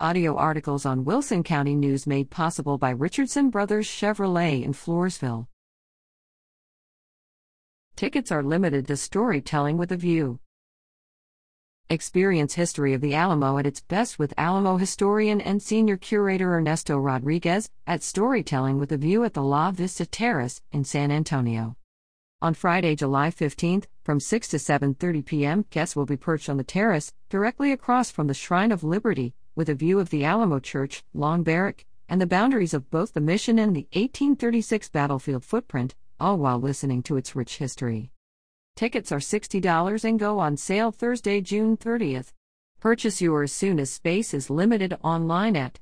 Audio articles on Wilson County News made possible by Richardson Brothers Chevrolet in Floresville. Tickets are limited to storytelling with a view. Experience history of the Alamo at its best with Alamo historian and senior curator Ernesto Rodriguez at Storytelling with a View at the La Vista Terrace in San Antonio. On Friday, July 15th, from 6 to 7:30 p.m., guests will be perched on the terrace directly across from the Shrine of Liberty, with a view of the Alamo Church, Long Barrack, and the boundaries of both the mission and the 1836 battlefield footprint, all while listening to its rich history. Tickets are $60 and go on sale Thursday, June 30th. Purchase yours soon as space is limited online at